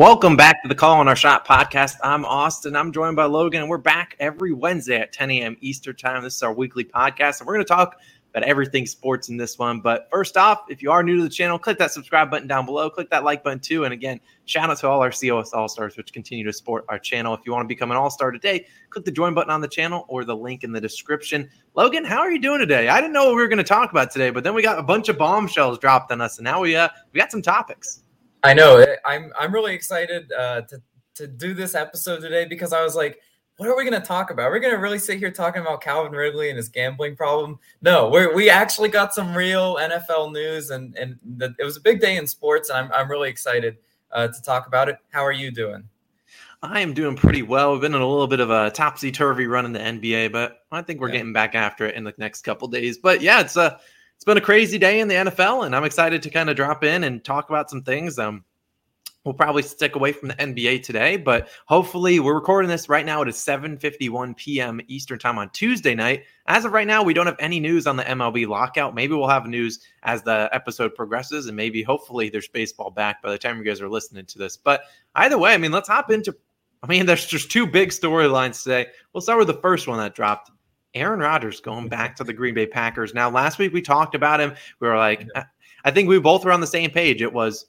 Welcome back to the Calling Our Shot podcast. I'm Austin. I'm joined by Logan, and we're back every Wednesday at 10 a.m. Eastern Time. This is our weekly podcast, and we're going to talk about everything sports in this one. But first off, if you are new to the channel, click that subscribe button down below. Click that like button too. And again, shout out to all our COS All Stars, which continue to support our channel. If you want to become an All Star today, click the join button on the channel or the link in the description. Logan, how are you doing today? I didn't know what we were going to talk about today, but then we got a bunch of bombshells dropped on us, and now we uh we got some topics. I know. I'm I'm really excited uh, to to do this episode today because I was like, what are we going to talk about? We're going to really sit here talking about Calvin Ridley and his gambling problem. No, we we actually got some real NFL news, and and the, it was a big day in sports, and I'm I'm really excited uh, to talk about it. How are you doing? I am doing pretty well. We've been in a little bit of a topsy turvy run in the NBA, but I think we're yeah. getting back after it in the next couple days. But yeah, it's a it's been a crazy day in the NFL, and I'm excited to kind of drop in and talk about some things. Um, we'll probably stick away from the NBA today, but hopefully we're recording this right now. It is 7:51 p.m. Eastern time on Tuesday night. As of right now, we don't have any news on the MLB lockout. Maybe we'll have news as the episode progresses, and maybe hopefully there's baseball back by the time you guys are listening to this. But either way, I mean, let's hop into. I mean, there's just two big storylines today. We'll start with the first one that dropped. Aaron Rodgers going back to the Green Bay Packers. Now, last week we talked about him. We were like, I think we both were on the same page. It was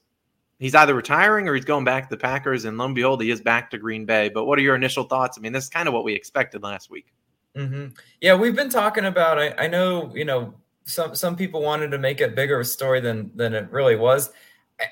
he's either retiring or he's going back to the Packers, and lo and behold, he is back to Green Bay. But what are your initial thoughts? I mean, this is kind of what we expected last week. Mm-hmm. Yeah, we've been talking about. I, I know, you know, some some people wanted to make it bigger a story than than it really was.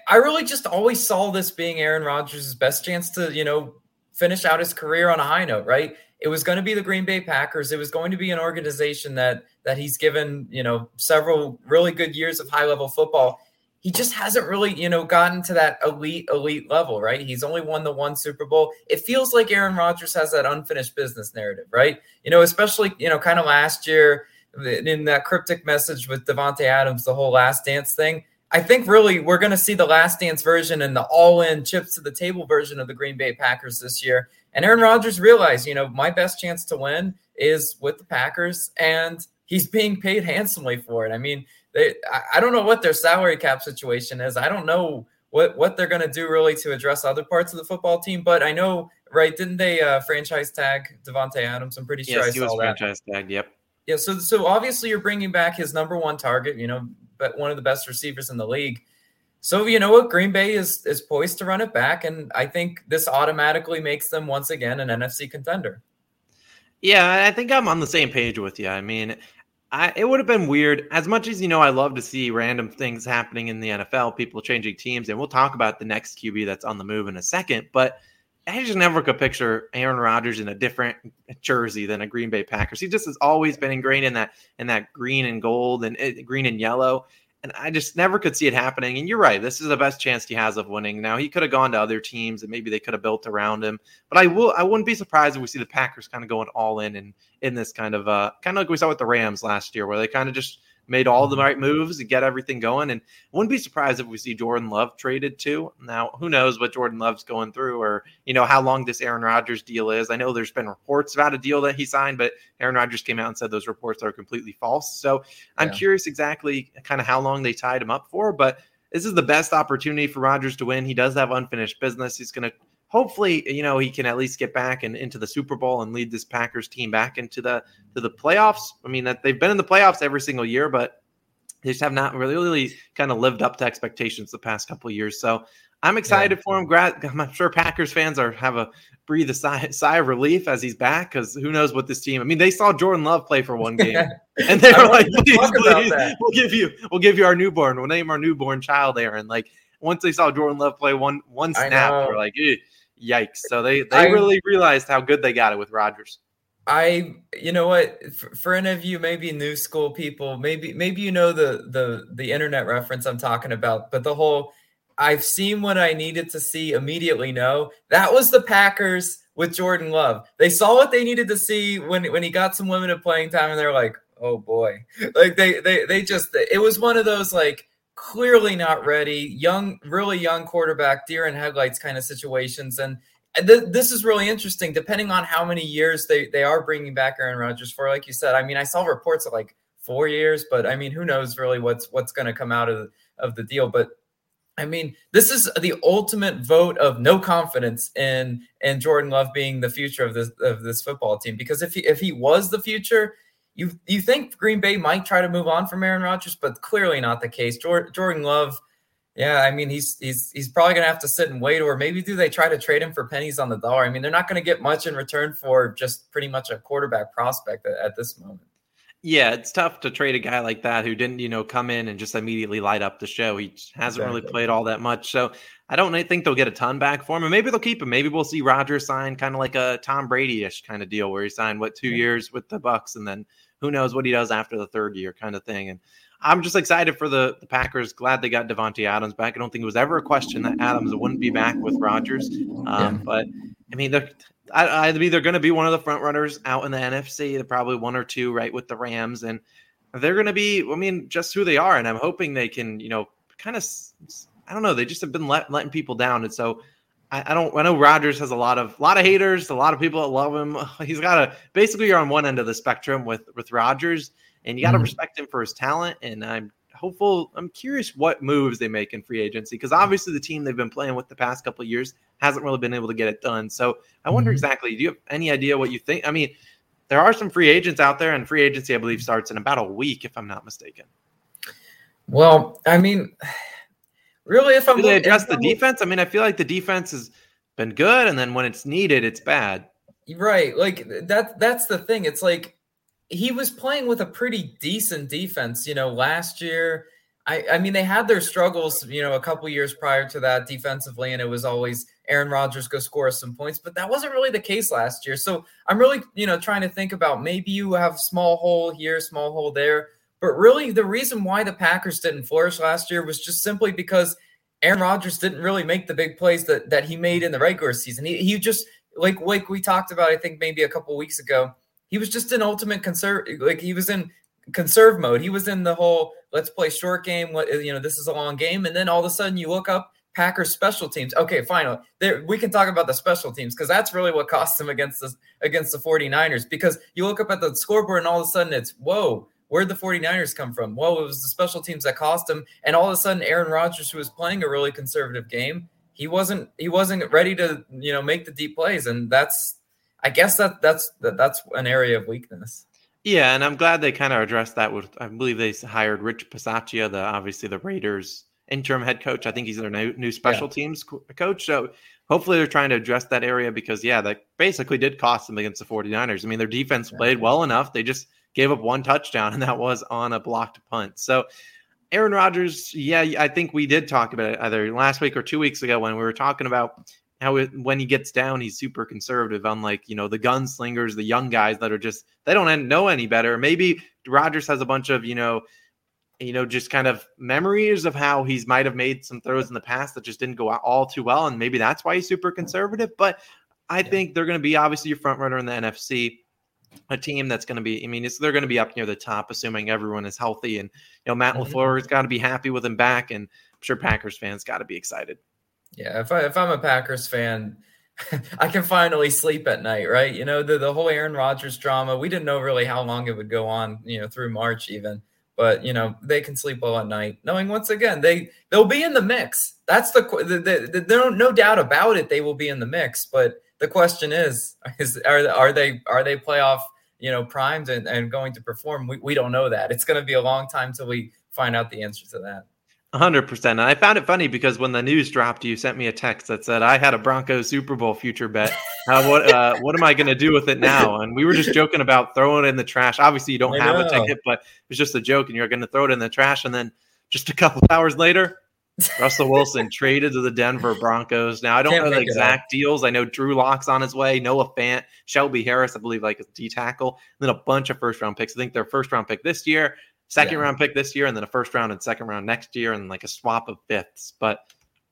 I really just always saw this being Aaron Rodgers' best chance to, you know, finish out his career on a high note, right? It was going to be the Green Bay Packers. It was going to be an organization that that he's given, you know, several really good years of high level football. He just hasn't really, you know, gotten to that elite elite level, right? He's only won the one Super Bowl. It feels like Aaron Rodgers has that unfinished business narrative, right? You know, especially, you know, kind of last year in that cryptic message with Davante Adams, the whole last dance thing. I think really we're going to see the last dance version and the all in chips to the table version of the Green Bay Packers this year. And Aaron Rodgers realized, you know, my best chance to win is with the Packers, and he's being paid handsomely for it. I mean, they, I don't know what their salary cap situation is. I don't know what what they're going to do really to address other parts of the football team. But I know, right? Didn't they uh, franchise tag Davante Adams? I'm pretty sure yes, I he was franchise tagged. Yep. Yeah. So so obviously you're bringing back his number one target. You know, but one of the best receivers in the league. So you know what, Green Bay is is poised to run it back, and I think this automatically makes them once again an NFC contender. Yeah, I think I'm on the same page with you. I mean, I, it would have been weird. As much as you know, I love to see random things happening in the NFL, people changing teams, and we'll talk about the next QB that's on the move in a second. But I just never could picture Aaron Rodgers in a different jersey than a Green Bay Packers. He just has always been ingrained in that in that green and gold and uh, green and yellow and I just never could see it happening. And you're right, this is the best chance he has of winning. Now he could have gone to other teams and maybe they could have built around him. But I will I wouldn't be surprised if we see the Packers kind of going all in and in this kind of uh kind of like we saw with the Rams last year, where they kind of just made all the mm-hmm. right moves to get everything going. And wouldn't be surprised if we see Jordan Love traded too. Now, who knows what Jordan Love's going through or, you know, how long this Aaron Rodgers deal is. I know there's been reports about a deal that he signed, but Aaron Rodgers came out and said those reports are completely false. So I'm yeah. curious exactly kind of how long they tied him up for. But this is the best opportunity for Rodgers to win. He does have unfinished business. He's going to hopefully, you know, he can at least get back and into the Super Bowl and lead this Packers team back into the to the playoffs. I mean, that they've been in the playoffs every single year, but they just have not really, really kind of lived up to expectations the past couple years. So I'm excited yeah. for him. I'm sure Packers fans are have a breathe a sigh, sigh of relief as he's back because who knows what this team. I mean, they saw Jordan Love play for one game, and they were like, "Please, please, we'll give you, we'll give you our newborn. We'll name our newborn child Aaron." Like once they saw Jordan Love play one one snap, they're like, "Yikes!" So they they I, really realized how good they got it with Rodgers. I, you know what, for, for, any of you, maybe new school people, maybe maybe you know the the the internet reference I'm talking about, but the whole I've seen what I needed to see immediately. No, that was the Packers with Jordan Love. They saw what they needed to see when when he got some limited playing time, and they're like, oh boy, like they they they just it was one of those like clearly not ready, young, really young quarterback, deer in headlights kind of situations, and th- this is really interesting. Depending on how many years they they are bringing back Aaron Rodgers for, like you said, I mean, I saw reports of like four years, but I mean, who knows really what's what's going to come out of of the deal. But I mean, this is the ultimate vote of no confidence in in Jordan Love being the future of this of this football team. Because if he if he was the future, you you think Green Bay might try to move on from Aaron Rodgers, but clearly not the case. Jordan, Love, yeah, I mean he's he's he's probably gonna have to sit and wait, or maybe do they try to trade him for pennies on the dollar? I mean, they're not gonna get much in return for just pretty much a quarterback prospect at, at this moment. Yeah, it's tough to trade a guy like that who didn't, you know, come in and just immediately light up the show. He hasn't exactly. really played all that much. So I don't think they'll get a ton back for him. And maybe they'll keep him. Maybe we'll see Rodgers sign kind of like a Tom Brady-ish kind of deal where he signed what two years with the Bucs and then who knows what he does after the third year kind of thing. And I'm just excited for the, the Packers. Glad they got Davante Adams back. I don't think it was ever a question that Adams wouldn't be back with Rodgers. Um, yeah. But I mean, they're I, I mean, they're going to be one of the front runners out in the NFC. They're probably one or two, right, with the Rams, and they're going to be. I mean, just who they are, and I'm hoping they can, you know, kind of. I don't know. They just have been let, letting people down, and so I, I, don't. I know Rodgers has a lot of a lot of haters, a lot of people that love him. He's got a basically you're on one end of the spectrum with with Rodgers, and you got to mm-hmm. respect him for his talent. And I'm hopeful. I'm curious what moves they make in free agency because obviously the team they've been playing with the past couple of years hasn't really been able to get it done. So I wonder mm-hmm. exactly. Do you have any idea what you think? I mean, there are some free agents out there, and free agency I believe starts in about a week, if I'm not mistaken. Well, I mean, really, if I'm do they address the defense? I mean, I feel like the defense has been good, and then when it's needed, it's bad. Right, like that. That's the thing. It's like he was playing with a pretty decent defense, you know, last year. I, I mean, they had their struggles, you know, a couple years prior to that defensively, and it was always Aaron Rodgers go score some points, but that wasn't really the case last year. So I'm really, you know, trying to think about maybe you have small hole here, small hole there, but really the reason why the Packers didn't flourish last year was just simply because Aaron Rodgers didn't really make the big plays that that he made in the regular season. He he just like like we talked about, I think maybe a couple weeks ago he was just in ultimate conserve. Like he was in conserve mode. He was in the whole let's play short game. What you know, this is a long game, and then all of a sudden you look up Packers special teams. Okay, fine. There we can talk about the special teams because that's really what cost them against the against the 49ers. Because you look up at the scoreboard and all of a sudden it's whoa, where'd the 49ers come from? Well, it was the special teams that cost them. And all of a sudden Aaron Rodgers, who was playing a really conservative game, he wasn't he wasn't ready to, you know, make the deep plays. And that's I guess that that's that, that's an area of weakness. Yeah, and I'm glad they kind of addressed that with. I believe they hired Rich Bisaccia, the obviously the Raiders interim head coach. I think he's their new, new special yeah. teams coach. So hopefully they're trying to address that area because yeah, that basically did cost them against the 49ers. I mean, their defense yeah. played well enough. They just gave up one touchdown, and that was on a blocked punt. So Aaron Rodgers, yeah, I think we did talk about it either last week or two weeks ago when we were talking about how it, when he gets down, he's super conservative. Unlike you know the gunslingers, the young guys that are just they don't know any better. Maybe Rodgers has a bunch of you know, you know, just kind of memories of how he's might have made some throws in the past that just didn't go all too well, and maybe that's why he's super conservative. But I yeah. think they're going to be obviously your front runner in the NFC. A team that's going to be, I mean, they're going to be up near the top, assuming everyone is healthy. And, you know, Matt mm-hmm. LaFleur's got to be happy with him back. And I'm sure Packers fans got to be excited. Yeah, if I if I'm a Packers fan, I can finally sleep at night, right? You know, the, the whole Aaron Rodgers drama, we didn't know really how long it would go on, you know, through March even. But you know, they can sleep well at night, knowing once again they they'll be in the mix. That's the, the, the, the no no doubt about it. They will be in the mix. But the question is, is are are they are they playoff you know primed and, and going to perform? We we don't know that. It's going to be a long time till we find out the answer to that hundred percent. And I found it funny because when the news dropped, you sent me a text that said I had a Broncos Super Bowl future bet. Uh, what uh, what am I going to do with it now? And we were just joking about throwing it in the trash. Obviously, you don't I have know. a ticket, but it was just a joke, and you're going to throw it in the trash. And then just a couple hours later, Russell Wilson traded to the Denver Broncos. Now I don't Can't know the exact deals. I know Drew Lock's on his way, Noah Fant, Shelby Harris, I believe, like a D tackle, and then a bunch of first round picks. I think their first round pick this year, second yeah. round pick this year, and then a first round and second round next year, and like a swap of fifths. But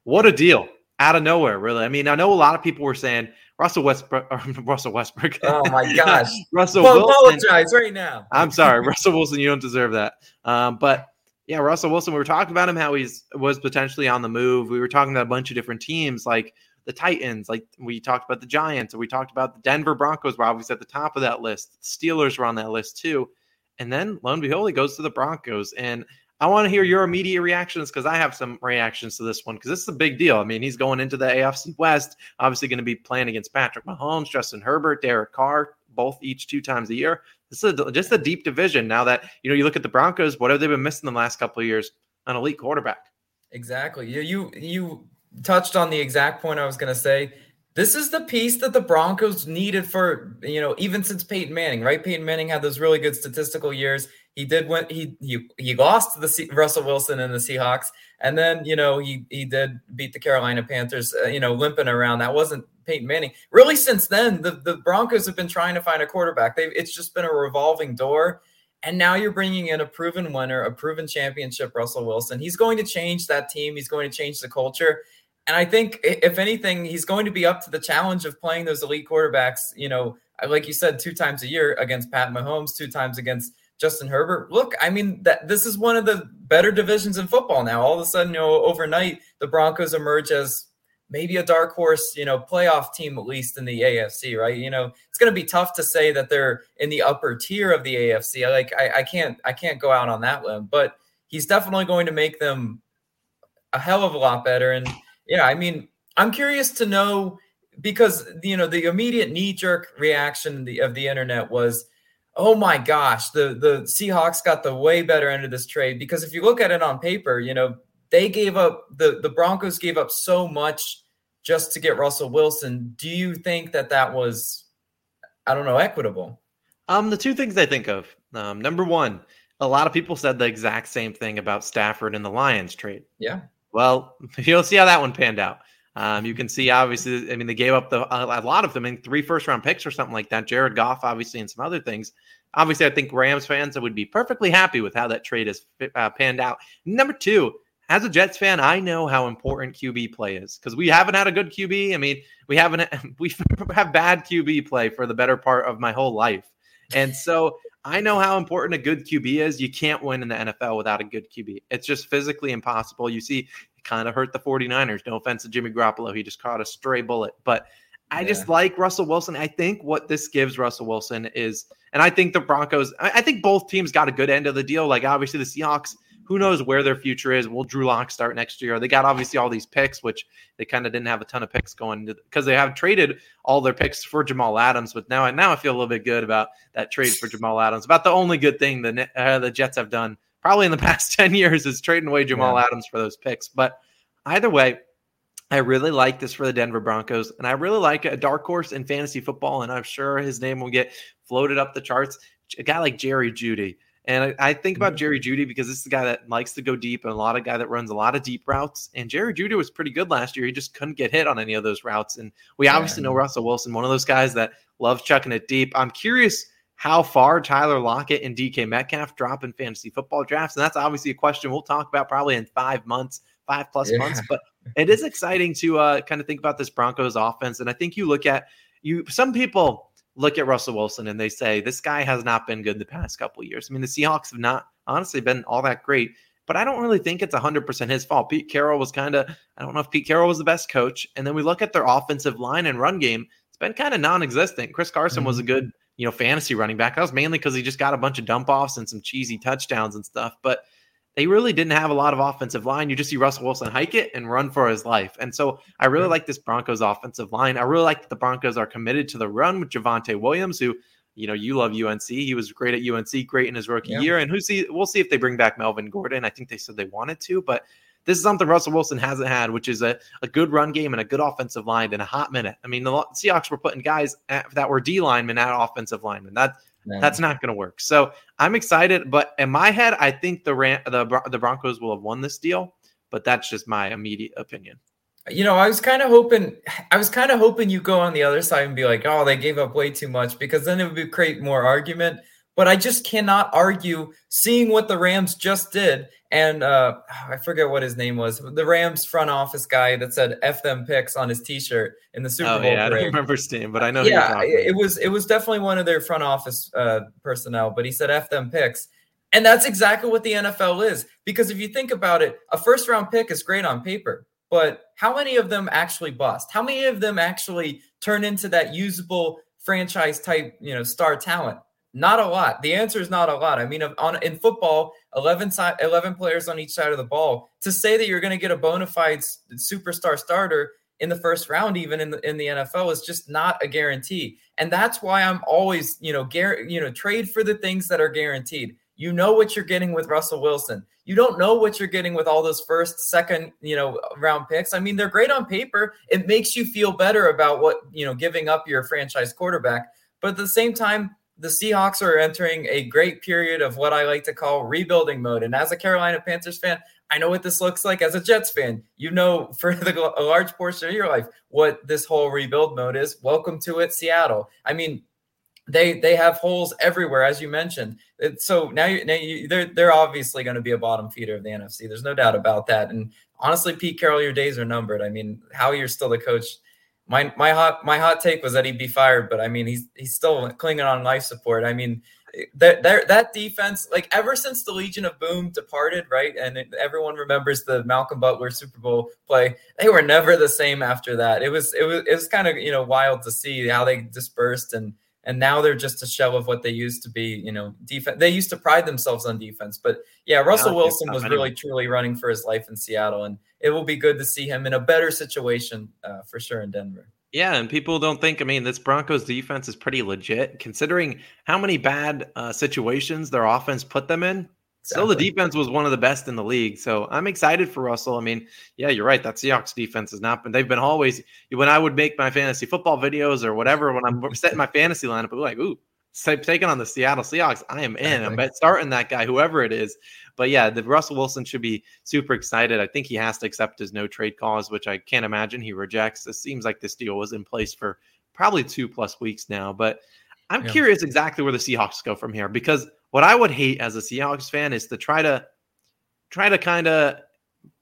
what a deal out of nowhere, really. I mean, I know a lot of people were saying Russell Westbrook, Russell Westbrook. Oh my gosh, Russell well, Wilson. Apologize right now. I'm sorry, Russell Wilson. You don't deserve that. Um, but yeah, Russell Wilson. We were talking about him how he's was potentially on the move. We were talking about a bunch of different teams like the Titans, like we talked about the Giants, and we talked about the Denver Broncos were obviously at the top of that list. The Steelers were on that list too. And then lo and behold, he goes to the Broncos. And I want to hear your immediate reactions because I have some reactions to this one because this is a big deal. I mean, he's going into the AFC West, obviously going to be playing against Patrick Mahomes, Justin Herbert, Derek Carr, both each two times a year. This is a, just a deep division. Now that you know, you look at the Broncos. What have they been missing the last couple of years? An elite quarterback. Exactly. You you you touched on the exact point I was going to say. This is the piece that the Broncos needed for, you know, even since Peyton Manning, right? Peyton Manning had those really good statistical years. He did when he he he lost to the C- Russell Wilson and the Seahawks, and then you know he he did beat the Carolina Panthers, uh, you know, limping around. That wasn't Peyton Manning. Really, since then, the the Broncos have been trying to find a quarterback. They've, it's just been a revolving door. And now you're bringing in a proven winner, a proven championship, Russell Wilson. He's going to change that team. He's going to change the culture. And I think, if anything, he's going to be up to the challenge of playing those elite quarterbacks. You know, like you said, two times a year against Pat Mahomes, two times against Justin Herbert. Look, I mean, that this is one of the better divisions in football now. All of a sudden, you know, overnight, the Broncos emerge as maybe a dark horse, you know, playoff team at least in the AFC, right? You know, it's going to be tough to say that they're in the upper tier of the AFC. Like, I, I can't, I can't go out on that limb, but he's definitely going to make them a hell of a lot better. And yeah, I mean, I'm curious to know because you know the immediate knee jerk reaction of the, of the internet was, oh my gosh, the the Seahawks got the way better end of this trade because if you look at it on paper, you know they gave up the the Broncos gave up so much just to get Russell Wilson. Do you think that that was, I don't know, equitable? Um, the two things I think of. Um, number one, a lot of people said the exact same thing about Stafford and the Lions trade. Yeah. Well, you'll see how that one panned out. Um, you can see, obviously, I mean, they gave up the, a, lot of them in three first round picks or something like that. Jared Goff, obviously, and some other things. Obviously, I think Rams fans would be perfectly happy with how that trade has uh, panned out. Number two, as a Jets fan, I know how important QB play is because we haven't had a good QB. I mean, we haven't we have bad QB play for the better part of my whole life, and so I know how important a good QB is. You can't win in the NFL without a good QB. It's just physically impossible. You see, it kind of hurt the 49ers. No offense to Jimmy Garoppolo. He just caught a stray bullet. But I yeah. just like Russell Wilson. I think what this gives Russell Wilson is, and I think the Broncos, I think both teams got a good end of the deal. Like, obviously, the Seahawks who knows where their future is? Will Drew Lock start next year? They got obviously all these picks, which they kind of didn't have a ton of picks going because they have traded all their picks for Jamal Adams. But now, now I feel a little bit good about that trade for Jamal Adams. About the only good thing the uh, the Jets have done probably in the past ten years is trading away Jamal yeah. Adams for those picks. But either way, I really like this for the Denver Broncos, and I really like a dark horse in fantasy football, and I'm sure his name will get floated up the charts. A guy like Jerry Jeudy. And I, I, think about. Jerry Jeudy because this is a guy that likes to go deep and a lot of guy that runs a lot of deep routes. And Jerry Jeudy was pretty good last year. He just couldn't get hit on any of those routes. And we obviously know Russell Wilson, one of those guys that loves chucking it deep. I'm curious how far Tyler Lockett and DK Metcalf drop in fantasy football drafts. And that's obviously a question we'll talk about probably in five months, five plus yeah. months. But it is exciting to uh, kind of think about this Broncos offense. And I think you look at you, some people look at Russell Wilson and they say this guy has not been good the past couple years. I mean, the Seahawks have not honestly been all that great, but I don't really think it's 100% his fault. Pete Carroll was kind of, I don't know if Pete Carroll was the best coach. And then we look at their offensive line and run game, it's been kind of non existent. Chris Carson mm-hmm. was a mm-hmm. good, you know, fantasy running back. That was mainly because he just got a bunch of dump offs and some cheesy touchdowns and stuff. But they really didn't have a lot of offensive line. You just see Russell Wilson hike it and run for his life. And so I really like this Broncos offensive line. I really like that the Broncos are committed to the run with Javonte Williams, who, you know, you love UNC. He was great at UNC, great in his rookie yeah. year. And who see we'll see if they bring back Melvin Gordon. I think they said they wanted to, but this is something Russell Wilson hasn't had, which is a, a good run game and a good offensive line in a hot minute. I mean, the Seahawks were putting guys at, that were D linemen at offensive linemen. That that's not going to work. So I'm excited, but in my head, I think the the the Broncos will have won this deal. But that's just my immediate opinion. You know, I was kind of hoping, I was kind of hoping you go on the other side and be like, "Oh, they gave up way too much," because then it would create more argument but I just cannot argue seeing what the Rams just did. And uh, I forget what his name was, the Rams front office guy that said "F them picks" on his T-shirt in the Super oh, Bowl. Yeah, parade. I don't remember his name, but I know. Yeah, it was it was definitely one of their front office uh, personnel. But he said "F them picks," and that's exactly what the NFL is. Because if you think about it, a first round pick is great on paper, but how many of them actually bust? How many of them actually turn into that usable franchise type, you know, star talent? Not a lot. The answer is not a lot. I mean, on in football, 11, 11 players on each side of the ball. To say that you're going to get a bona fide superstar starter in the first round, even in the in the NFL, is just not a guarantee. And that's why I'm always, you know, gar- you know, trade for the things that are guaranteed. You know what you're getting with Russell Wilson. You don't know what you're getting with all those first, second, you know, round picks. I mean, they're great on paper. It makes you feel better about what, you know, giving up your franchise quarterback. But at the same time, the Seahawks are entering a great period of what I like to call rebuilding mode. And as a Carolina Panthers fan, I know what this looks like as a Jets fan. You know, for the, a large portion of your life, what this whole rebuild mode is. Welcome to it, Seattle. I mean, they they have holes everywhere, as you mentioned. So now, you, now you, they're they're obviously going to be a bottom feeder of the NFC. There's no doubt about that. And honestly, Pete Carroll, your days are numbered. I mean, how you're still the coach. My my hot my hot take was that he'd be fired, but I mean, he's he's still clinging on life support. I mean, that that defense, like ever since the Legion of Boom departed, right? And it, everyone remembers the Malcolm Butler Super Bowl play. They were never the same after that. It was it was it was kind of you know wild to see how they dispersed and and now they're just a shell of what they used to be. You know, defense. They used to pride themselves on defense, but yeah, Russell Wilson was really truly running for his life in Seattle, and it will be good to see him in a better situation uh, for sure in Denver. Yeah, and people don't think. I mean, this Broncos defense is pretty legit, considering how many bad uh, situations their offense put them in. Exactly. Still, the defense was one of the best in the league. So I'm excited for Russell. I mean, yeah, you're right. That Seahawks defense has not been. They've been always when I would make my fantasy football videos or whatever. When I'm setting my fantasy lineup, I'm like, ooh, taking on the Seattle Seahawks. I am in. I'm starting that guy, whoever it is. But yeah, the Russell Wilson should be super excited. I think he has to accept his no trade clause, which I can't imagine he rejects. It seems like this deal was in place for probably two plus weeks now. But I'm yeah. curious exactly where the Seahawks go from here because what I would hate as a Seahawks fan is to try to try to kind of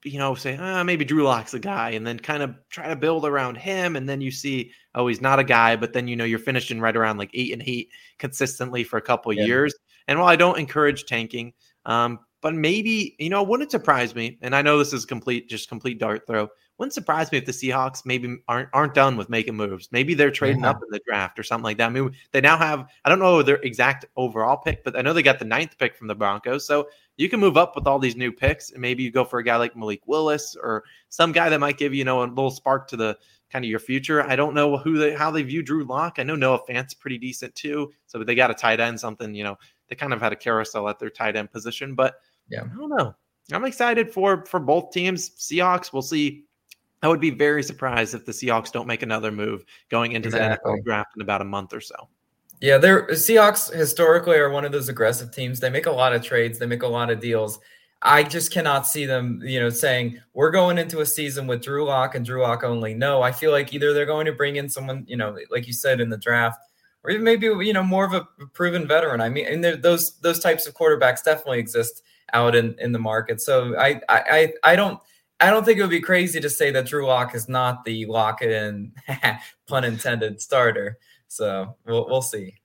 you know say ah, maybe Drew Lock's a guy and then kind of try to build around him and then you see oh he's not a guy but then you know you're finishing right around like eight and eight consistently for a couple yeah. years and while I don't encourage tanking um, but maybe you know wouldn't surprise me and I know this is complete just complete dart throw wouldn't surprise me if the Seahawks maybe aren't aren't done with making moves. Maybe they're trading up in the draft or something like that. I mean, they now have I don't know their exact overall pick, but I know they got the ninth pick from the Broncos. So you can move up with all these new picks, and maybe you go for a guy like Malik Willis or some guy that might give you, you know a little spark to the kind of your future. I don't know who they how they view Drew Lock. I know Noah Fant's pretty decent too. So they got a tight end, something you know they kind of had a carousel at their tight end position, but yeah, I don't know. I'm excited for for both teams. Seahawks, we'll see I would be very surprised if the Seahawks don't make another move going into exactly. the NFL draft in about a month or so. Yeah, they're Seahawks historically are one of those aggressive teams. They make a lot of trades, they make a lot of deals. I just cannot see them, you know, saying we're going into a season with Drew Lock and Drew Lock only. No, I feel like either they're going to bring in someone, you know, like you said in the draft, or even maybe you know more of a proven veteran. I mean, and those those types of quarterbacks definitely exist out in in the market. So I I I don't I don't think it would be crazy to say that Drew Lock is not the lock in, pun intended, starter. So we'll we'll see.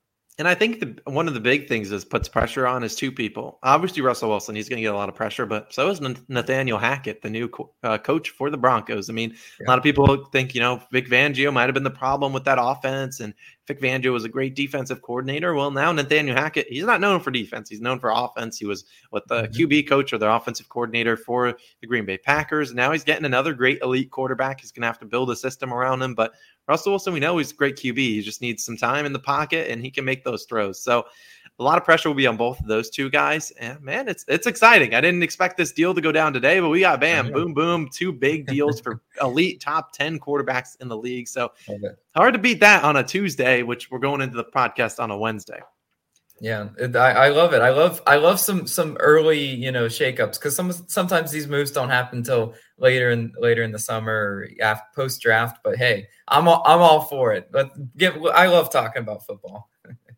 And I think the, one of the big things is puts pressure on is two people. Obviously, Russell Wilson, he's going to get a lot of pressure, but so is Nathaniel Hackett, the new co- uh, coach for the Broncos. I mean, yeah. a lot of people think, you know, Vic Fangio might have been the problem with that offense, and Vic Fangio was a great defensive coordinator. Well, now Nathaniel Hackett, he's not known for defense; he's known for offense. He was with the mm-hmm. QB coach or the offensive coordinator for the Green Bay Packers. Now he's getting another great elite quarterback. He's going to have to build a system around him, but Russell Wilson, we know he's a great QB. He just needs some time in the pocket, and he can make those throws. So a lot of pressure will be on both of those two guys. And man, it's it's exciting. I didn't expect this deal to go down today, but we got bam, boom, boom, two big deals for elite top 10 quarterbacks in the league. So hard to beat that on a Tuesday, which we're going into the podcast on a Wednesday. Yeah, it, I, I love it. I love I love some some early you know shakeups because some sometimes these moves don't happen until later in later in the summer or after post draft. But hey, I'm all, I'm all for it. But get I love talking about football.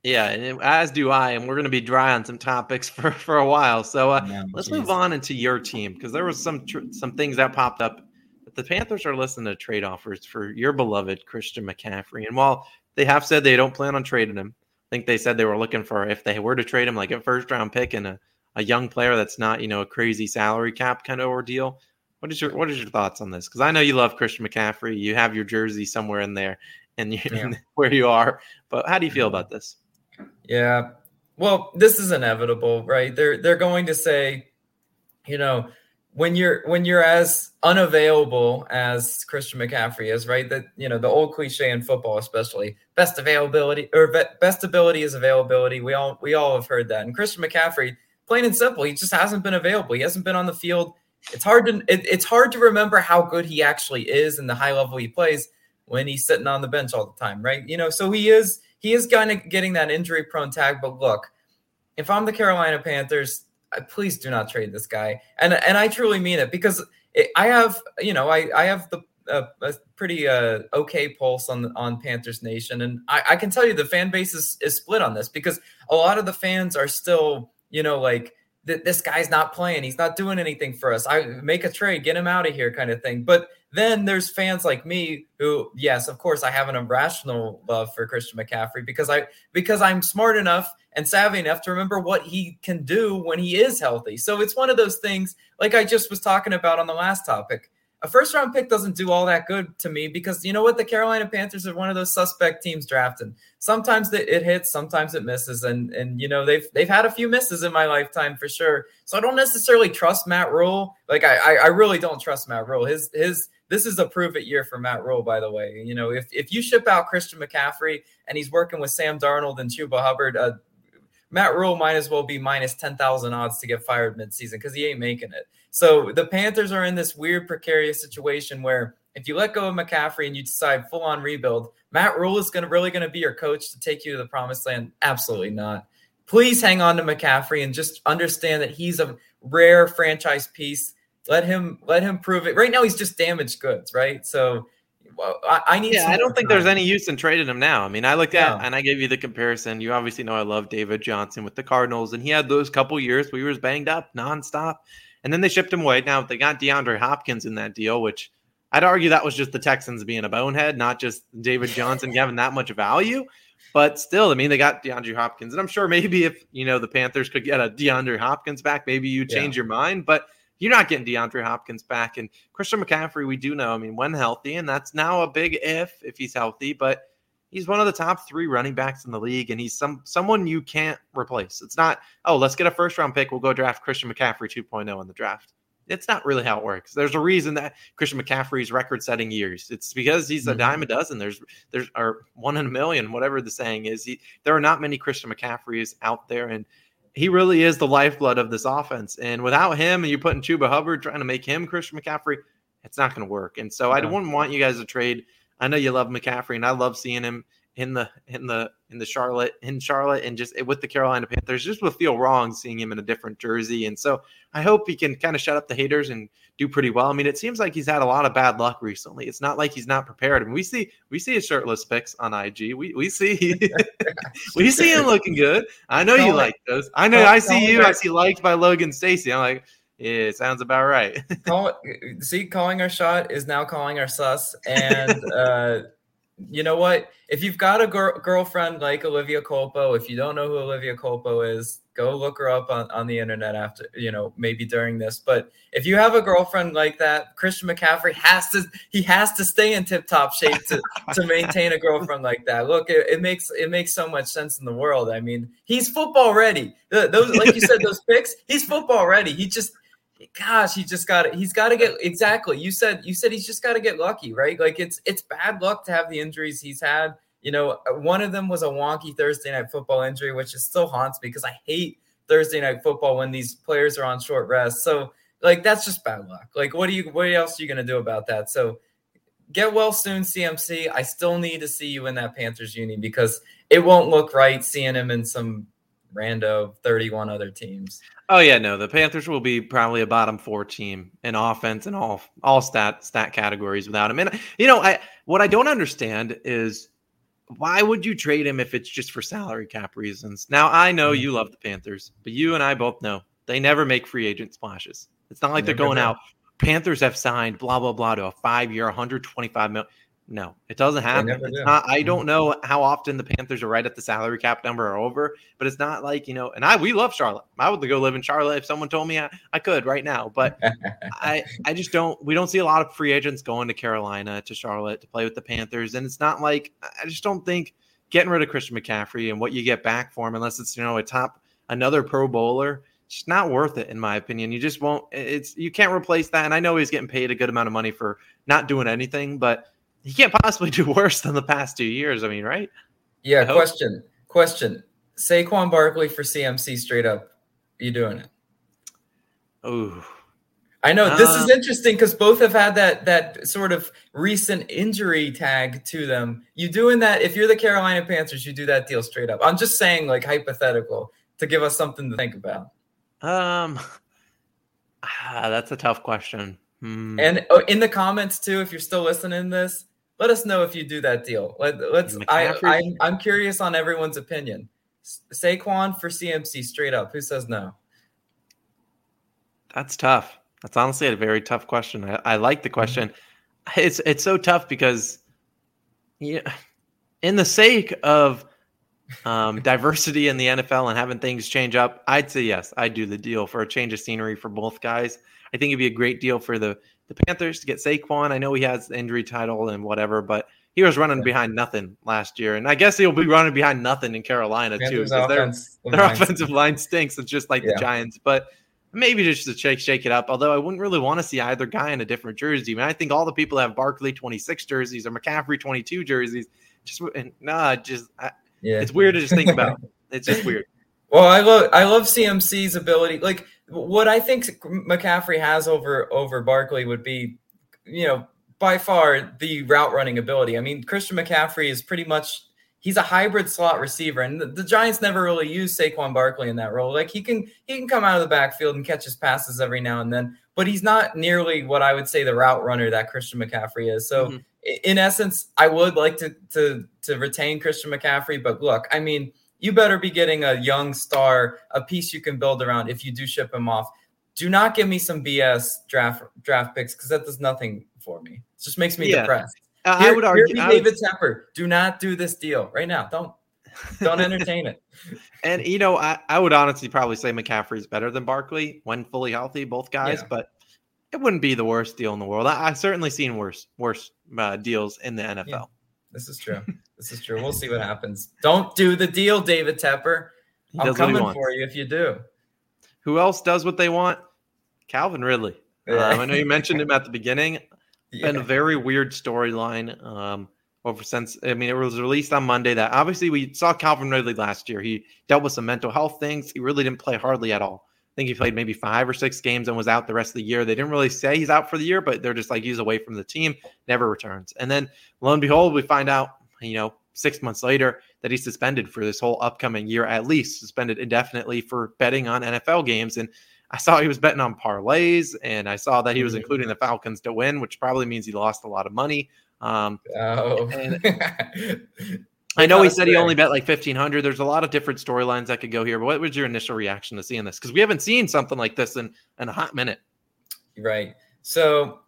Yeah, and as do I, and we're going to be dry on some topics for, for a while. So uh, yeah, let's geez. move on into your team because there was some tr- some things that popped up. The Panthers are listening to trade offers for your beloved Christian McCaffrey, and while they have said they don't plan on trading him, I think they said they were looking for if they were to trade him, like a first round pick and a, a young player that's not you know a crazy salary cap kind of ordeal. What is your what is your thoughts on this? Because I know you love Christian McCaffrey. You have your jersey somewhere in there, and you, yeah. where you are. But how do you feel about this? Yeah. well, this is inevitable, right? They're they're going to say, you know, when you're when you're as unavailable as Christian McCaffrey is, right? That you know the old cliche in football, especially best availability or best ability is availability. We all we all have heard that. And Christian McCaffrey, plain and simple, he just hasn't been available. He hasn't been on the field. It's hard to it, it's hard to remember how good he actually is and the high level he plays when he's sitting on the bench all the time, right? You know, so he is he is kind of getting that injury prone tag. But look, if I'm the Carolina Panthers, please do not trade this guy. And and I truly mean it because it, I have you know I I have the uh, a pretty uh, okay pulse on on Panthers Nation, and I, I can tell you the fan base is, is split on this because a lot of the fans are still you know like this guy's not playing, he's not doing anything for us. I make a trade, get him out of here, kind of thing. But then there's fans like me who, yes, of course, I have an irrational love for Christian McCaffrey because I because I'm smart enough and savvy enough to remember what he can do when he is healthy. So it's one of those things, like I just was talking about on the last topic. A first round pick doesn't do all that good to me because you know what? The Carolina Panthers are one of those suspect teams drafting. Sometimes it hits, sometimes it misses, and and you know they've they've had a few misses in my lifetime for sure. So I don't necessarily trust Matt Rhule Like I I, really don't trust Matt Rhule His his this is a prove it year for Matt Rhule, by the way. You know, if if you ship out Christian McCaffrey and he's working with Sam Darnold and Chuba Hubbard, uh, Matt Rhule might as well be minus 10,000 odds to get fired midseason because he ain't making it. So the Panthers are in this weird, precarious situation where if you let go of McCaffrey and you decide full on rebuild, Matt Rhule is going to really going to be your coach to take you to the promised land. Absolutely not. Please hang on to McCaffrey and just understand that he's a rare franchise piece. Let him let him prove it. Right now, he's just damaged goods, right? So well, I, I need. Yeah, I don't think time. there's any use in trading him now. I mean, I looked at and I gave you the comparison. You obviously know I love David Johnson with the Cardinals, and he had those couple years where he was banged up nonstop, and then they shipped him away. Now they got DeAndre Hopkins in that deal, which I'd argue that was just the Texans being a bonehead, not just David Johnson having that much value. But still, I mean, they got DeAndre Hopkins, and I'm sure maybe if you know the Panthers could get a DeAndre Hopkins back, maybe you change yeah. your mind. But you're not getting DeAndre Hopkins back. And Christian McCaffrey, we do know, I mean, when healthy, and that's now a big if if he's healthy, but he's one of the top three running backs in the league, and he's some someone you can't replace. It's not, oh, let's get a first round pick, we'll go draft Christian McCaffrey 2.0 in the draft. It's not really how it works. There's a reason that Christian McCaffrey's record setting years. It's because he's a mm-hmm. dime a dozen. There's there's or one in a million, whatever the saying is. He, there are not many Christian McCaffreys out there, and he really is the lifeblood of this offense. And without him, and you're putting Chuba Hubbard trying to make him Christian McCaffrey, it's not going to work. And so. I wouldn't want you guys to trade. I know you love McCaffrey, and I love seeing him in the in the in the Charlotte in Charlotte and just with the Carolina Panthers just would feel wrong seeing him in a different jersey. And so I hope he can kind of shut up the haters and do pretty well. I mean, it seems like he's had a lot of bad luck recently. It's not like he's not prepared. I mean, we see we see his shirtless pics on IG. We we see we see him looking good. I know you like those. I know I see you. I see liked by Logan Stacy. I'm like, yeah, it sounds about right. Call, see, calling our shot is now calling our sus, and uh, you know what? If you've got a gir- girlfriend like Olivia Culpo, if you don't know who Olivia Culpo is, go look her up on, on the internet after, you know, maybe during this. But if you have a girlfriend like that, Christian McCaffrey has to he has to stay in tip top shape to, to maintain a girlfriend like that. Look, it, it, makes it makes so much sense in the world. I mean, he's football ready. Those like you said, those picks, he's football ready. He just gosh, he just got it. He's got to get exactly. You said you said he's just got to get lucky, right? Like it's it's bad luck to have the injuries he's had. You know, one of them was a wonky Thursday night football injury, which is still haunts me because I hate Thursday night football when these players are on short rest. So like that's just bad luck. Like what do you what else are you gonna do about that? So get well soon, CMC. I still need to see you in that Panthers uni because it won't look right seeing him in some rando 31 other teams. Oh yeah, no, the Panthers will be probably a bottom four team in offense and all all stat stat categories without him. And you know, I what I don't understand is why would you trade him if it's just for salary cap reasons? Now I know you love the Panthers, but you and I both know they never make free agent splashes. It's not like they're going out. Panthers have signed blah blah blah to a five year, 125 million. No, it doesn't happen. Do. not. I mm-hmm. don't know how often the Panthers are right at the salary cap number or over, but it's not like you know. And I we love Charlotte. I would go live in Charlotte if someone told me I, I could right now. But I I just don't. We don't see a lot of free agents going to Carolina to Charlotte to play with the Panthers, and it's not like I just don't think getting rid of Christian McCaffrey and what you get back for him, unless it's you know a top another Pro Bowler, it's not worth it in my opinion. You just won't. It's you can't replace that. And I know he's getting paid a good amount of money for not doing anything, but he can't possibly do worse than the past two years. I mean, right? Yeah. Question. Question. Saquon Barkley for CMC straight up. Are you doing it? Oh. I know this is um, interesting because both have had that that sort of recent injury tag to them. You doing that if you're the Carolina Panthers, you do that deal straight up. I'm just saying, like hypothetical, to give us something to think about. Um, ah, that's a tough question. Hmm. And oh, in the comments too, if you're still listening to this, let us know if you do that deal. Let, us I, I'm, I'm curious on everyone's opinion. Saquon for CMC straight up. Who says no? That's tough. That's honestly a very tough question. I, I like the mm-hmm. question. Mm-hmm. It's it's so tough because yeah, in the sake of um, diversity in the NFL and having things change up, I'd say yes. I'd do the deal for a change of scenery for both guys. I think it'd be a great deal for the the Panthers to get Saquon. I know he has the injury title and whatever, but he was running behind nothing last year, and I guess he'll be running behind nothing in Carolina too because their, their offensive line stinks. It's just like yeah. the Giants, but maybe just to shake shake it up. Although I wouldn't really want to see either guy in a different jersey. I mean, I think all the people that have Barkley twenty six jerseys or McCaffrey twenty two jerseys, just nah, just I, yeah, it's weird to just think about. it's just weird. Well, I love I love CMC's ability. Like what I think McCaffrey has over over Barkley would be, you know, by far the route running ability. I mean, Christian McCaffrey is pretty much he's a hybrid slot receiver, and the, the, Giants never really used Saquon Barkley in that role. Like he can he can come out of the backfield and catch his passes every now and then, but he's not nearly what I would say the route runner that Christian McCaffrey is. So, mm-hmm. in essence, I would like to to to retain Christian McCaffrey, but look, I mean. You better be getting a young star, a piece you can build around if you do ship him off. Do not give me some BS draft draft picks because that does nothing for me. It just makes me yeah. depressed. Uh, here, I would argue. Here David Tepper, do not do this deal right now. Don't don't entertain it. And you know, I, I would honestly probably say McCaffrey's better than Barkley when fully healthy, both guys. Yeah. But it wouldn't be the worst deal in the world. I, have certainly seen worse worse uh, deals in the NFL. Yeah, this is true. this is true. We'll see what happens. Don't do the deal, David Tepper. I'm coming for you if you do. Who else does what they want? Calvin Ridley. Yeah. Um, I know you mentioned him at the beginning yeah. been a very weird storyline. Um, over since I mean, it was released on Monday that obviously we saw Calvin Ridley last year. He dealt with some mental health things. He really didn't play hardly at all. I think he played maybe five or six games and was out the rest of the year. They didn't really say he's out for the year, but they're just like he's away from the team, never returns. And then lo and behold, we find out, you know, six months later that he's suspended for this whole upcoming year, at least suspended indefinitely for betting on NFL games. And I saw he was betting on parlays, and I saw that he was mm-hmm. including the Falcons to win, which probably means he lost a lot of money. Um, oh. I know he said he only bet like fifteen hundred. There's a lot of different storylines that could go here, but what was your initial reaction to seeing this? Because we haven't seen something like this in in a hot minute. Right. So,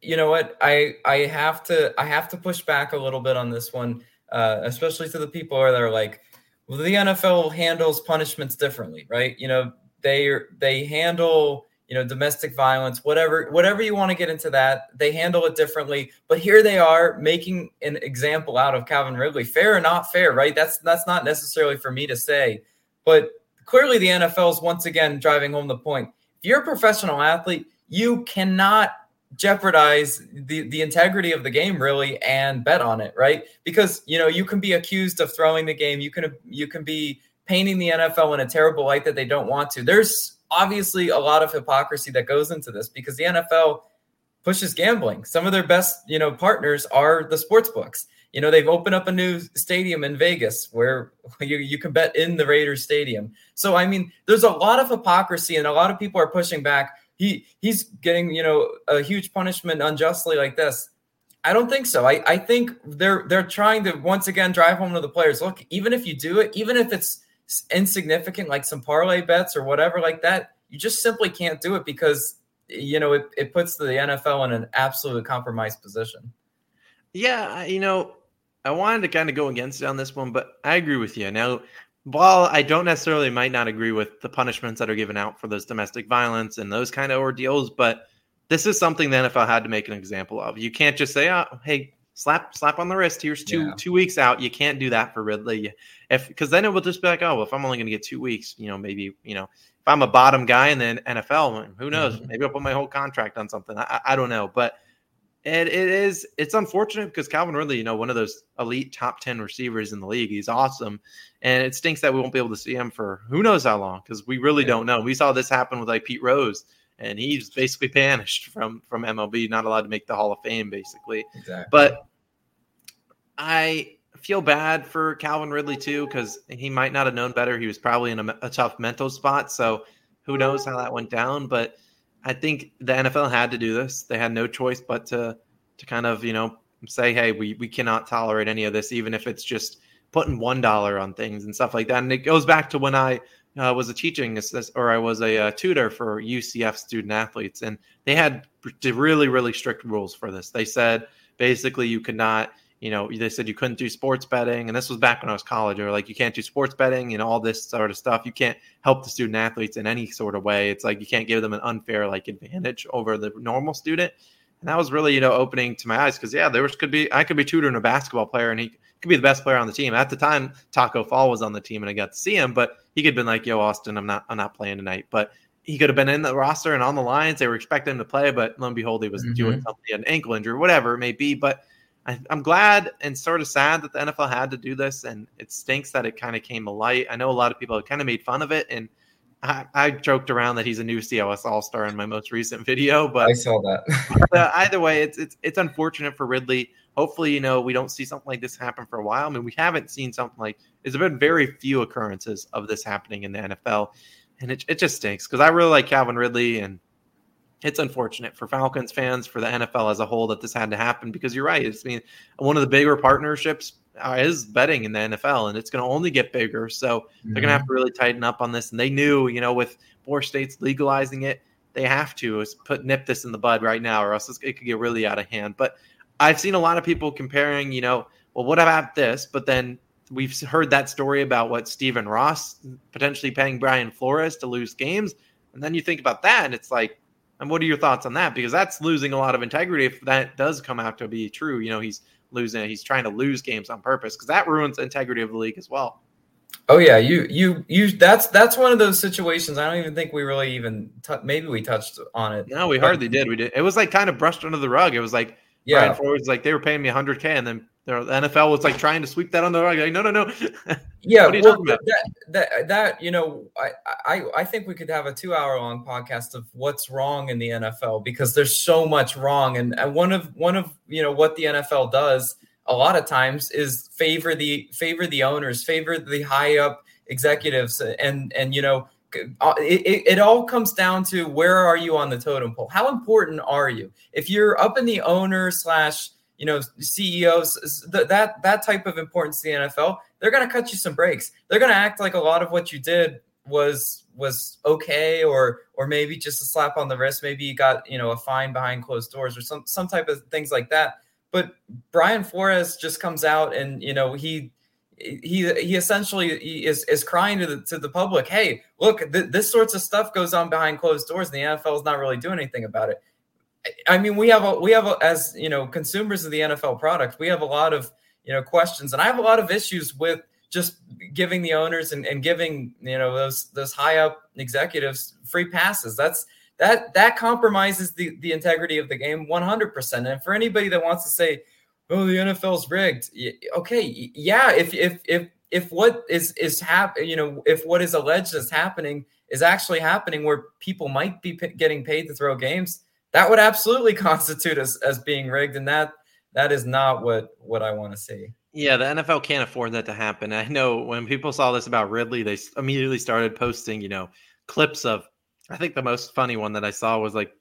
you know what? I I have to I have to push back a little bit on this one, uh, especially to the people that are like, well, the NFL handles punishments differently, right? You know, they they handle you know domestic violence whatever whatever you want to get into that they handle it differently. But here they are making an example out of calvin ridley. Fair or not fair right? That's that's not necessarily for me to say. But clearly the nfl is once again driving home the point. If you're a professional athlete you cannot jeopardize the the integrity of the game really and bet on it right? Because you know you can be accused of throwing the game. You can you can be painting the NFL in a terrible light that they don't want to. There's obviously a lot of hypocrisy that goes into this because the NFL pushes gambling. Some of their best, you know, partners are the sports books. You know, they've opened up a new stadium in Vegas where you, you can bet in the Raiders stadium. So I mean, there's a lot of hypocrisy and a lot of people are pushing back. He he's getting, you know, a huge punishment unjustly like this. I don't think so. I, I think they're they're trying to once again drive home to the players. Look, even if you do it, even if it's insignificant, like some parlay bets or whatever like that, you just simply can't do it because you know it, it puts the NFL in an absolute compromised position. Yeah, you know, I wanted to kind of go against it on this one, but I agree with you. Now, while I don't necessarily might not agree with the punishments that are given out for those domestic violence and those kind of ordeals, but this is something the NFL had to make an example of. You can't just say, "Oh, hey, slap slap on the wrist. Here's two yeah. two weeks out. You can't do that for Ridley. If because then it will just be like, oh, well, if I'm only going to get two weeks, you know, maybe you know, if I'm a bottom guy in the NFL, who knows? Mm-hmm. Maybe I'll put my whole contract on something. I, I don't know, but it, it is it's unfortunate because Calvin Ridley, you know, one of those elite top ten receivers in the league. He's awesome, and it stinks that we won't be able to see him for who knows how long because we really yeah. don't know. We saw this happen with like Pete Rose and he's basically banished from from MLB, not allowed to make the Hall of Fame, basically. Exactly. But I feel bad for Calvin Ridley too because he might not have known better. He was probably in a, a, tough mental spot, so who knows how that went down. But I think the NFL had to do this. They had no choice but to to kind of you know say, hey, we we cannot tolerate any of this, even if it's just putting one dollar on things and stuff like that. And it goes back to when I uh, was a teaching assist, or I was a, a, uh, tutor for UCF student athletes, and they had really really strict rules for this. They said basically you could not, you know, they said you couldn't do sports betting, and this was back when I was college. Or like you can't do sports betting and all this sort of stuff. You can't help the student athletes in any sort of way. It's like you can't give them an unfair like advantage over the normal student. And that was really, you know, opening to my eyes because yeah, there was could be I could be tutoring a basketball player and he could be the best player on the team. At the time, Tacko Fall was on the team and I got to see him, but he could have been like, "Yo, Austin, I'm not, I'm not playing tonight." But he could have been in the roster and on the lines. They were expecting him to play, but lo and behold, he was mm-hmm. doing something, an ankle injury, whatever it may be. But I, am glad and sort of sad that the NFL had to do this, and it stinks that it kind of came to light. I know a lot of people have kind of made fun of it, and I, I joked around that he's a new COS All Star in my most recent video. But I saw that. uh, either way, it's it's it's unfortunate for Ridley hopefully, you know, we don't see something like this happen for a while. I mean, we haven't seen something like there's been very few occurrences of this happening in the NFL, and it it just stinks because I really like Calvin Ridley, and it's unfortunate for Falcons fans, for the NFL as a whole, that this had to happen because you're right. It's I mean one of the bigger partnerships is betting in the NFL, and it's going to only get bigger. So mm-hmm. they're going to have to really tighten up on this. And they knew, you know, with more states legalizing it, they have to is put nip this in the bud right now, or else it could get really out of hand. But I've seen a lot of people comparing, you know, well, what about this? But then we've heard that story about what Stephen Ross potentially paying Brian Flores to lose games. And then you think about that, and it's like, and what are your thoughts on that? Because that's losing a lot of integrity if that does come out to be true. You know, he's losing, it. he's trying to lose games on purpose because that ruins the integrity of the league as well. Oh yeah, you you you. That's that's one of those situations. I don't even think we really even t- maybe we touched on it. No, we hardly did. We did. It was like kind of brushed under the rug. It was like yeah. Brian Flores like they were paying me 100k, and then the NFL was like trying to sweep that on the rug. Like, no, no, no. yeah, what are you well, that, that that you know, I, I I think we could have a two hour long podcast of what's wrong in the NFL because there's so much wrong, and, and one of one of you know what the NFL does a lot of times is favor the favor the owners, favor the high up executives, and and you know uh, it, it, all comes down to where are you on the totem pole? How important are you? If you're up in the owner slash you know CEOs, that that type of importance to the NFL, they're going to cut you some breaks. They're going to act like a lot of what you did was was okay, or or maybe just a slap on the wrist. Maybe you got you know a fine behind closed doors or some some type of things like that. But Brian Flores just comes out and you know he he he essentially is is crying to the to the public, hey, look, th- this sorts of stuff goes on behind closed doors, and the NFL is not really doing anything about it. I mean, we have a we have a, as you know consumers of the NFL product, we have a lot of you know questions, and I have a lot of issues with just giving the owners and, and giving you know those those high up executives free passes. That's that that compromises the the integrity of the game 100%. And for anybody that wants to say oh, the NFL's rigged. Okay, yeah. If if if if what is is hap- you know, if what is alleged is happening is actually happening, where people might be p- getting paid to throw games, that would absolutely constitute as as being rigged, and that that is not what what I want to see. Yeah, the NFL can't afford that to happen. I know when people saw this about Ridley, they immediately started posting, you know, clips of. I think the most funny one that I saw was like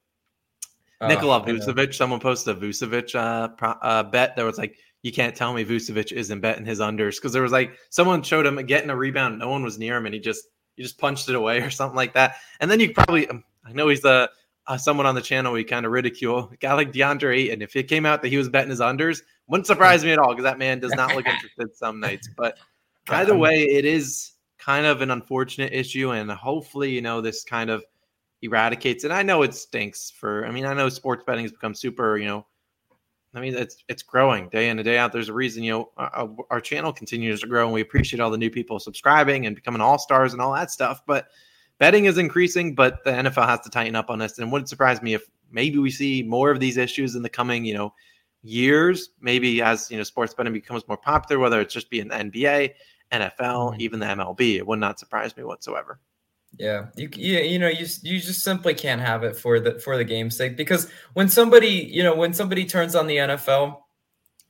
uh, Nikola Vucevic. Someone posted a Vucevic uh, pro, uh, bet that was like, you can't tell me Vucevic isn't betting his unders because there was like someone showed him getting a rebound, no one was near him, and he just he just punched it away or something like that. And then you probably, um, I know he's the uh, someone on the channel we kind of ridicule a guy like DeAndre Ayton. If it came out that he was betting his unders, wouldn't surprise me at all because that man does not look interested some nights. But either way, it is kind of an unfortunate issue, and hopefully, you know, this kind of eradicates it. I know it stinks for. I mean, I know sports betting has become super, you know, I mean, it's it's growing day in and day out. There's a reason, you know, our, our channel continues to grow, and we appreciate all the new people subscribing and becoming all stars and all that stuff. But betting is increasing, but the NFL has to tighten up on this. And wouldn't surprise me if maybe we see more of these issues in the coming, you know, years. Maybe as you know, sports betting becomes more popular, whether it's just being the NBA, NFL, mm-hmm. even the MLB. It would not surprise me whatsoever. Yeah, you, you you know you you just simply can't have it for the for the game's sake because when somebody you know when somebody turns on the NFL,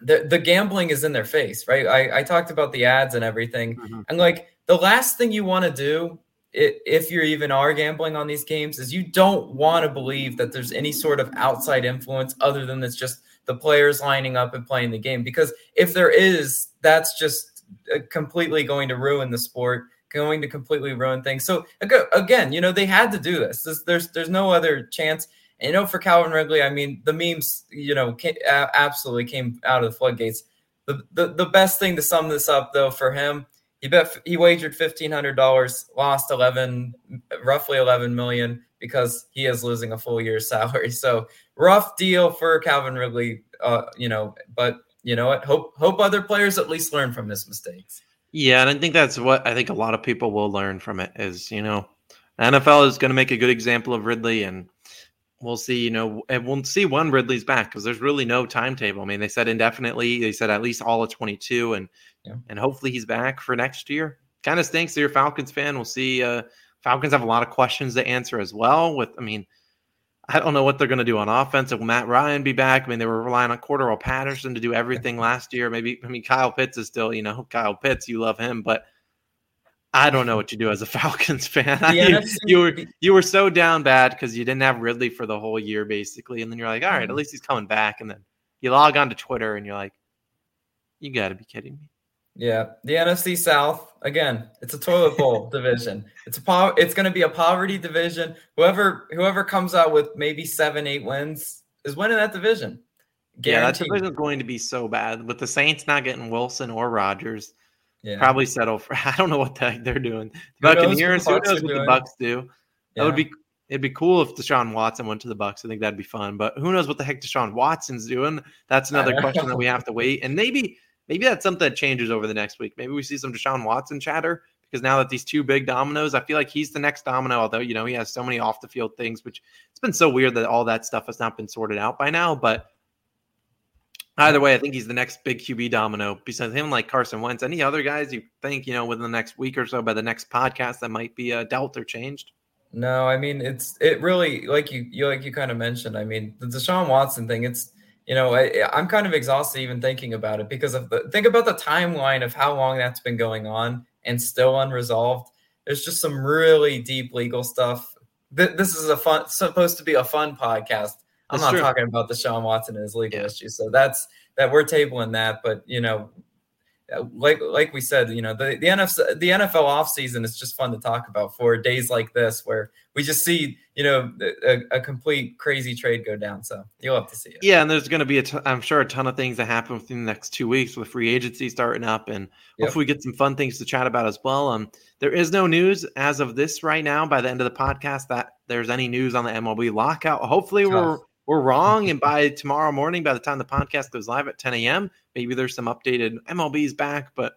the the gambling is in their face, right? I I talked about the ads and everything, mm-hmm. and like the last thing you want to do if you're even are gambling on these games is you don't want to believe that there's any sort of outside influence other than it's just the players lining up and playing the game because if there is that's just uh, completely going to ruin the sport going to completely ruin things. So again, you know, they had to do this. this there's there's no other chance. And, you know, for Calvin Ridley, I mean, the memes, you know, came, absolutely came out of the floodgates. The, the the best thing to sum this up, though, for him, he bet he wagered fifteen hundred dollars, lost eleven, roughly eleven million because he is losing a full year's salary. So rough deal for Calvin Ridley, uh, you know. But you know what? Hope hope other players at least learn from his mistakes. Yeah, and I think that's what I think a lot of people will learn from it is, you know, NFL is going to make a good example of Ridley and we'll see, you know, and we'll see when Ridley's back because there's really no timetable. I mean, they said indefinitely, they said at least all of 22 and yeah. and hopefully he's back for next year. Kind of stinks. You're a Falcons fan. We'll see. Uh, Falcons have a lot of questions to answer as well. With, I mean, I don't know what they're going to do on offense. Will Matt Ryan be back? I mean, they were relying on Cordarrelle Patterson to do everything last year. Maybe, I mean, Kyle Pitts is still, you know, Kyle Pitts. You love him, but I don't know what you do as a Falcons fan. you, you, were you were so down bad because you didn't have Ridley for the whole year, basically, and then you're like, all right, at mm-hmm. least he's coming back, and then you log on to Twitter and you're like, you got to be kidding me. Yeah, the NFC South again. It's a toilet bowl division. It's a po- It's going to be a poverty division. Whoever whoever comes out with maybe seven eight wins is winning that division. Guaranteed. Yeah, that division is going to be so bad with the Saints not getting Wilson or Rodgers. Yeah. Probably settle for. I don't know what the heck they're doing. The Buccaneers. Who knows what the Bucs do? Yeah. That would be. It'd be cool if Deshaun Watson went to the Bucs. I think that'd be fun. But who knows what the heck Deshaun Watson's doing? That's another question that we have to wait. And maybe maybe that's something that changes over the next week. Maybe we see some Deshaun Watson chatter because now that these two big dominoes, I feel like he's the next domino. Although you know he has so many off the field things, which it's been so weird that all that stuff has not been sorted out by now. But either way, I think he's the next big QB domino. Besides him, like Carson Wentz, any other guys you think you know within the next week or so by the next podcast that might be uh, dealt or changed? No, I mean it's it really like you you like you kind of mentioned. I mean the Deshaun Watson thing. It's you know, I, am kind of exhausted even thinking about it because of the think about the timeline of how long that's been going on and still unresolved. There's just some really deep legal stuff. This is a fun, supposed to be a fun podcast. I'm that's not true. talking about Deshaun Watson and his legal yeah. issues. So that's that we're tabling that. But you know, like like we said, you know, the the NFL the NFL offseason is just fun to talk about for days like this where we just see, you know, a, a complete crazy trade go down. So you'll have to see it. Yeah, and there's going to be a, t- I'm sure, a ton of things that happen within the next two weeks with free agency starting up, and yep. hopefully we get some fun things to chat about as well. Um, there is no news as of this right now. By the end of the podcast, that there's any news on the MLB lockout. Hopefully, we're we're wrong. and by tomorrow morning, by the time the podcast goes live at 10 a.m., maybe there's some updated MLB's back. But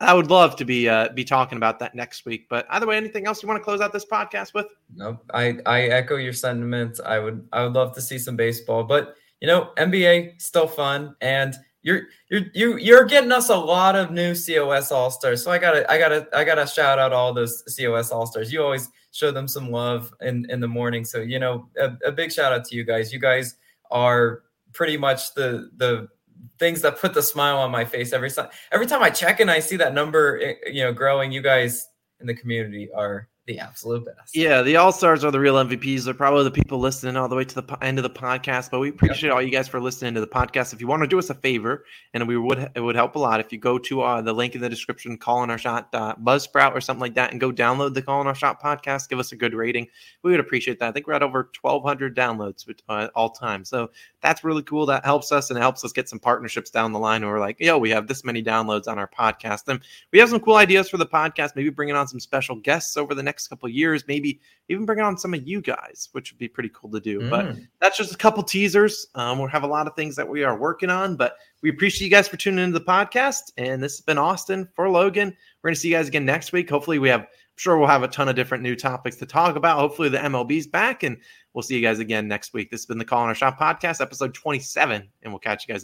I would love to be uh, be talking about that next week. But either way, anything else you want to close out this podcast with? No, I I echo your sentiments. I would I would love to see some baseball, but you know, NBA still fun and you're you're you you're getting us a lot of new COS All Stars. So I gotta I gotta I gotta shout out all those COS All Stars. You always show them some love in in the morning. So you know, a, a big shout out to you guys. You guys are pretty much the the things that put the smile on my face every time every time I check and I see that number eh, you know growing. You guys in the community are the absolute best. Yeah, the All Stars are the real MVPs. They're probably the people listening all the way to the po- end of the podcast. But we appreciate yep. all you guys for listening to the podcast. If you want to do us a favor, and we would it would help a lot if you go to uh, the link in the description, Calling Our Shot uh, Buzzsprout or something like that, and go download the Calling Our Shot podcast. Give us a good rating. We would appreciate that. I think we're at over 1,200 downloads uh, all time. So that's really cool. That helps us and it helps us get some partnerships down the line. Where we're like, yo, we have this many downloads on our podcast, and we have some cool ideas for the podcast. Maybe bringing on some special guests over the next next couple years. Maybe even bring on some of you guys, which would be pretty cool to do. Mm. But that's just a couple teasers. Um, we have a lot of things that we are working on, but we appreciate you guys for tuning into the podcast. And this has been Austin for Logan. We're going to see you guys again next week. Hopefully, we have, I'm sure we'll have a ton of different new topics to talk about. Hopefully, the MLB's back, and we'll see you guys again next week. This has been the Calling Our Shot podcast, episode 27, and we'll catch you guys.